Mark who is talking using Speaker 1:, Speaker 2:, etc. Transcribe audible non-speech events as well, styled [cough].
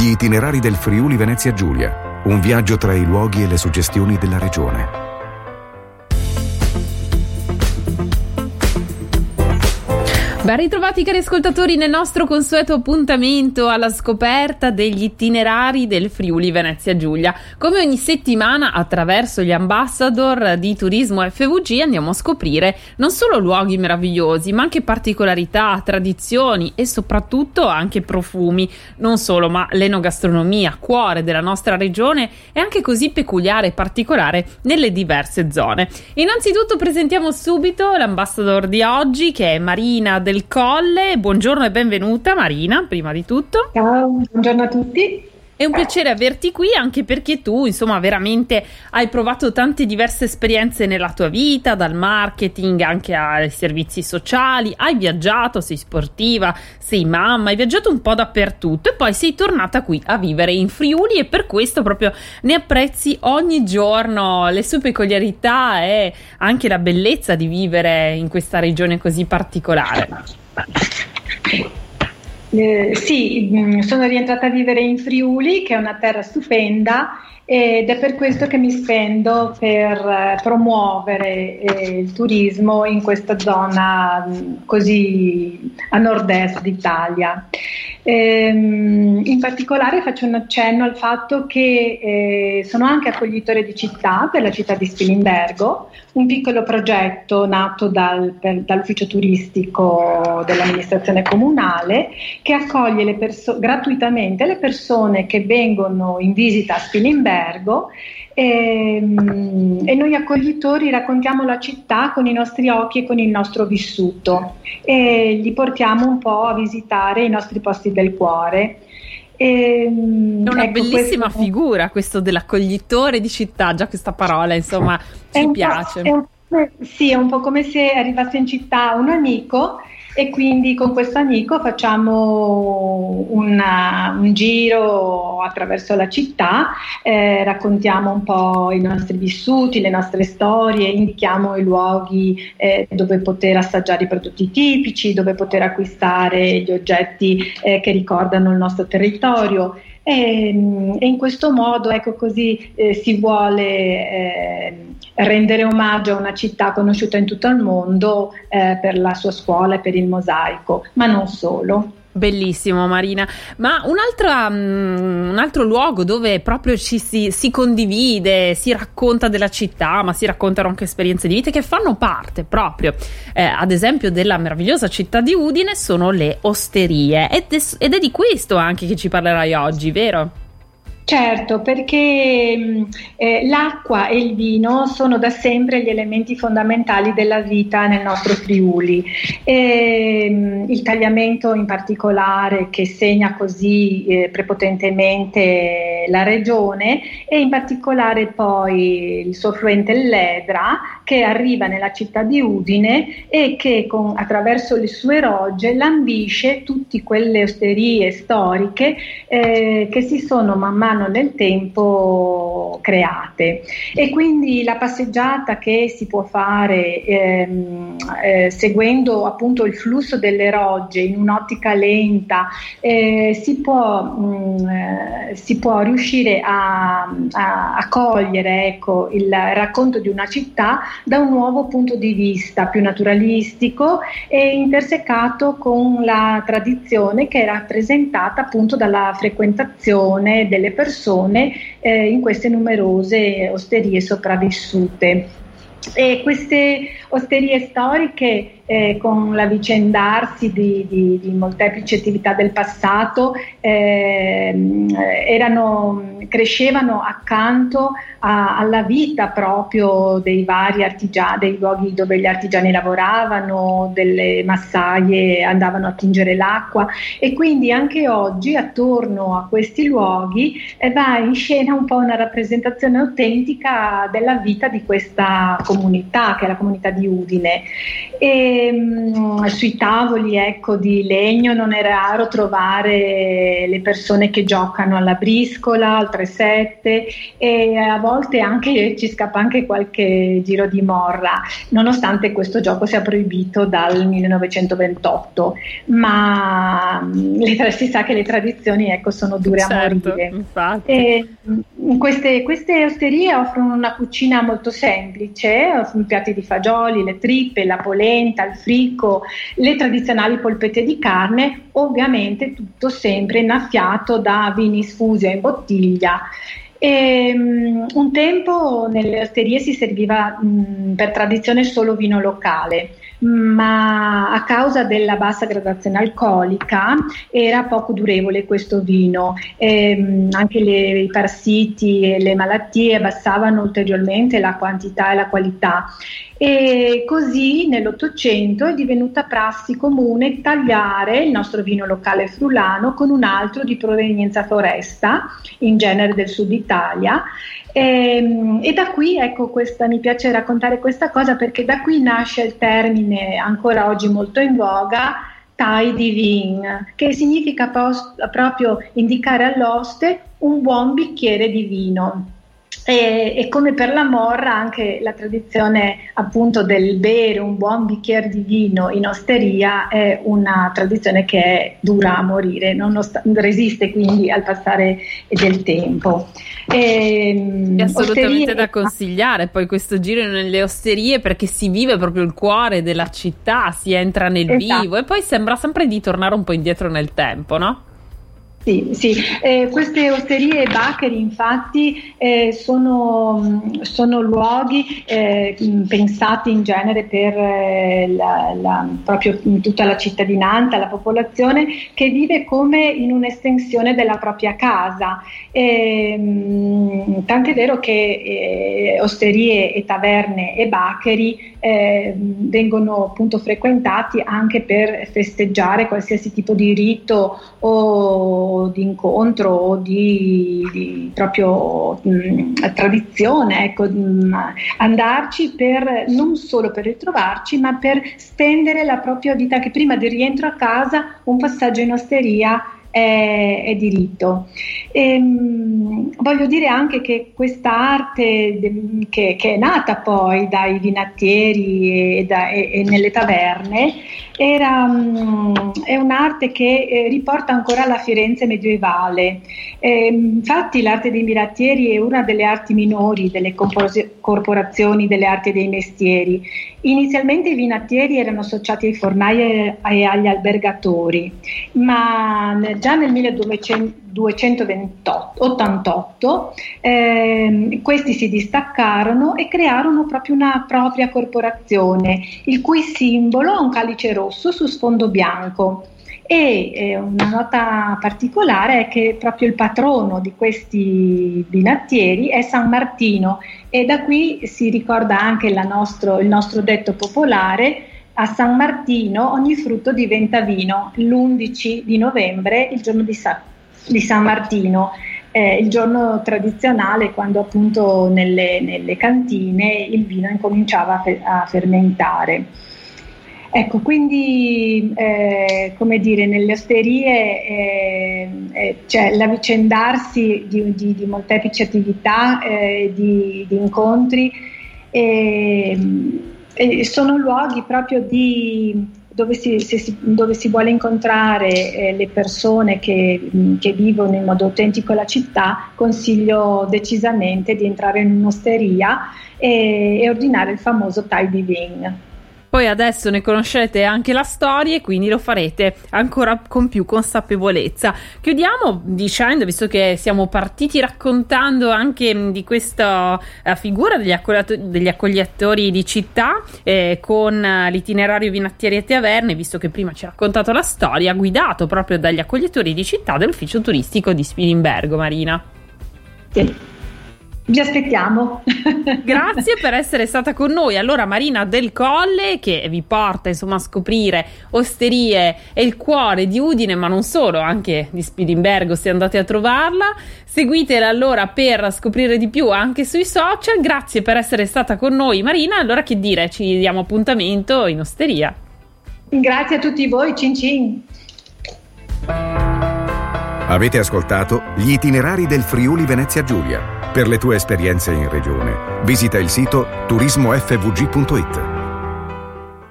Speaker 1: Gli itinerari del Friuli Venezia Giulia. Un viaggio tra i luoghi e le suggestioni della regione.
Speaker 2: Ben ritrovati cari ascoltatori nel nostro consueto appuntamento alla scoperta degli itinerari del Friuli Venezia Giulia. Come ogni settimana attraverso gli ambassador di turismo FVG andiamo a scoprire non solo luoghi meravigliosi ma anche particolarità, tradizioni e soprattutto anche profumi. Non solo ma l'enogastronomia, cuore della nostra regione, è anche così peculiare e particolare nelle diverse zone. Innanzitutto presentiamo subito l'ambassador di oggi che è Marina del Colle. Buongiorno e benvenuta Marina, prima di tutto.
Speaker 3: Ciao, buongiorno a tutti.
Speaker 2: È un piacere averti qui anche perché tu, insomma, veramente hai provato tante diverse esperienze nella tua vita, dal marketing anche ai servizi sociali, hai viaggiato, sei sportiva, sei mamma, hai viaggiato un po' dappertutto e poi sei tornata qui a vivere in Friuli e per questo proprio ne apprezzi ogni giorno le sue peculiarità e anche la bellezza di vivere in questa regione così particolare. [laughs]
Speaker 3: Eh, sì, mm, sono rientrata a vivere in Friuli, che è una terra stupenda ed è per questo che mi spendo per eh, promuovere eh, il turismo in questa zona mm, così a nord-est d'Italia. Ehm, in particolare faccio un accenno al fatto che eh, sono anche accoglitore di città della città di Spilimbergo, un piccolo progetto nato dal, per, dall'ufficio turistico dell'amministrazione comunale che accoglie le perso- gratuitamente le persone che vengono in visita a Spilimbergo e, ehm, e, noi accoglitori raccontiamo la città con i nostri occhi e con il nostro vissuto e gli portiamo un po' a visitare i nostri posti del cuore.
Speaker 2: E, ehm, è una ecco, bellissima questo... figura questo dell'accoglitore di città, già questa parola insomma ci piace.
Speaker 3: È un, sì, è un po' come se arrivasse in città un amico e quindi con questo amico facciamo una, un giro attraverso la città, eh, raccontiamo un po' i nostri vissuti, le nostre storie, indichiamo i luoghi eh, dove poter assaggiare i prodotti tipici, dove poter acquistare gli oggetti eh, che ricordano il nostro territorio. E, e in questo modo, ecco così, eh, si vuole eh, rendere omaggio a una città conosciuta in tutto il mondo eh, per la sua scuola e per il mosaico, ma non solo.
Speaker 2: Bellissimo Marina, ma um, un altro luogo dove proprio ci si, si, condivide, si racconta della città, ma si raccontano anche esperienze di vita che fanno parte proprio, eh, ad esempio, della meravigliosa città di Udine, sono le osterie ed è, ed è di questo anche che ci parlerai oggi, vero?
Speaker 3: Certo, perché eh, l'acqua e il vino sono da sempre gli elementi fondamentali della vita nel nostro Friuli. E, il tagliamento in particolare che segna così eh, prepotentemente la regione e in particolare poi il suo fluente Ledra che arriva nella città di Udine e che con, attraverso le sue rogge lambisce tutte quelle osterie storiche eh, che si sono man mano nel tempo create. E quindi la passeggiata che si può fare ehm, eh, seguendo appunto il flusso delle rogge in un'ottica lenta eh, si, può, mh, mm, eh, si, può, riuscire a, a, a cogliere ecco, il racconto di una città da un nuovo punto di vista più naturalistico e intersecato con la tradizione che è rappresentata appunto dalla frequentazione delle persone eh, in queste numerose osterie sopravvissute. E queste osterie storiche eh, con l'avvicendarsi di, di, di, molteplici attività del passato, eh, erano, crescevano accanto a, alla vita proprio dei vari artigiani, dei luoghi dove gli artigiani lavoravano, delle massaie andavano a tingere l'acqua. E quindi anche oggi attorno a questi luoghi eh, va in scena un po' una rappresentazione autentica della vita di questa comunità, che è la comunità di di Udine. E, mh, sui tavoli ecco, di legno non è raro trovare le persone che giocano alla briscola, al 3-7 e a volte anche, ci scappa anche qualche giro di morra, nonostante questo gioco sia proibito dal 1928. Ma mh, si sa che le tradizioni ecco, sono dure certo, a morire. E, queste, queste osterie offrono una cucina molto semplice, piatti di fagioli, le trippe, la polenta, il fricco, le tradizionali polpette di carne, ovviamente tutto sempre innaffiato da vini sfusi in bottiglia. E, um, un tempo nelle osterie si serviva um, per tradizione solo vino locale ma a causa della bassa gradazione alcolica era poco durevole questo vino, e, anche le, i parassiti e le malattie abbassavano ulteriormente la quantità e la qualità e così nell'Ottocento è divenuta prassi comune tagliare il nostro vino locale frulano con un altro di provenienza foresta, in genere del sud Italia. E, ehm, e, da qui, ecco, questa, mi piace raccontare questa cosa perché da qui nasce il termine ancora oggi molto in voga, tai di vin, che significa post, proprio indicare all'oste un buon bicchiere di vino. E, e, come per la morra anche la tradizione appunto del bere un buon bicchiere di vino in osteria è una tradizione che è dura a morire, non osta- resiste quindi al passare del tempo.
Speaker 2: E, ehm, è assolutamente osterie... da consigliare poi questo giro nelle osterie perché si vive proprio il cuore della città, si entra nel esatto. vivo e poi sembra sempre di tornare un po' indietro nel tempo, no?
Speaker 3: Sì, sì. Eh, queste osterie e baccheri infatti eh, sono, sono, luoghi eh, pensati in genere per eh, la, la, proprio tutta la cittadinanza, la popolazione che vive come in un'estensione della propria casa. Tant'è vero che eh, osterie e taverne e baccheri eh, vengono appunto frequentati anche per festeggiare qualsiasi tipo di rito o di incontro o di, di proprio mh, tradizione, ecco, mh, andarci per, non solo per ritrovarci ma per spendere la propria vita che prima del rientro a casa un passaggio in osteria è, è diritto. E, mh, voglio dire anche che questa arte de, che, che, è nata poi dai vinattieri e, da, e, e nelle taverne era, mh, è un'arte che eh, riporta ancora alla Firenze medievale. Eh, infatti l'arte dei mirattieri è una delle arti minori delle compos- corporazioni delle arti dei mestieri. Inizialmente i vinattieri erano associati ai fornai e agli albergatori, ma già nel 1288 eh, questi si distaccarono e crearono proprio una propria corporazione, il cui simbolo è un calice rosso su sfondo bianco. E eh, una nota particolare è che proprio il patrono di questi binattieri è San Martino e da qui si ricorda anche nostro, il nostro detto popolare a San Martino ogni frutto diventa vino, l'11 di novembre, il giorno di, Sa- di San Martino. Eh, il giorno tradizionale quando appunto nelle, nelle cantine il vino incominciava a, fe- a fermentare. Ecco, quindi eh, come dire, nelle osterie eh, eh, c'è l'avvicendarsi di, di, di molteplici attività, eh, di, di, incontri, sono luoghi proprio dove si, si, dove, si, vuole incontrare eh, le persone che, che, vivono in modo autentico la città, consiglio decisamente di entrare in un'osteria e, e ordinare il famoso Thai Diving.
Speaker 2: Poi adesso ne conoscete anche la storia e quindi lo farete ancora con più consapevolezza. Chiudiamo dicendo, visto che siamo partiti raccontando anche di questa uh, figura degli, accogliato- degli, accogliatori di città eh, con uh, l'itinerario Vinattieri e Taverne, visto che prima ci ha raccontato la storia, guidato proprio dagli accogliatori di città dell'ufficio turistico di Spilimbergo, Marina.
Speaker 3: Sì. Vi aspettiamo. [laughs]
Speaker 2: Grazie per essere stata con noi. Allora, Marina Del Colle, che vi porta insomma a scoprire osterie e il cuore di Udine, ma non solo, anche di Spilimbergo se andate a trovarla. Seguitela allora per scoprire di più anche sui social. Grazie per essere stata con noi, Marina. Allora, che dire, ci diamo appuntamento in osteria.
Speaker 3: Grazie a tutti voi, cin cin.
Speaker 1: Avete ascoltato gli itinerari del Friuli Venezia Giulia. Per le tue esperienze in regione, visita il sito turismofvg.it.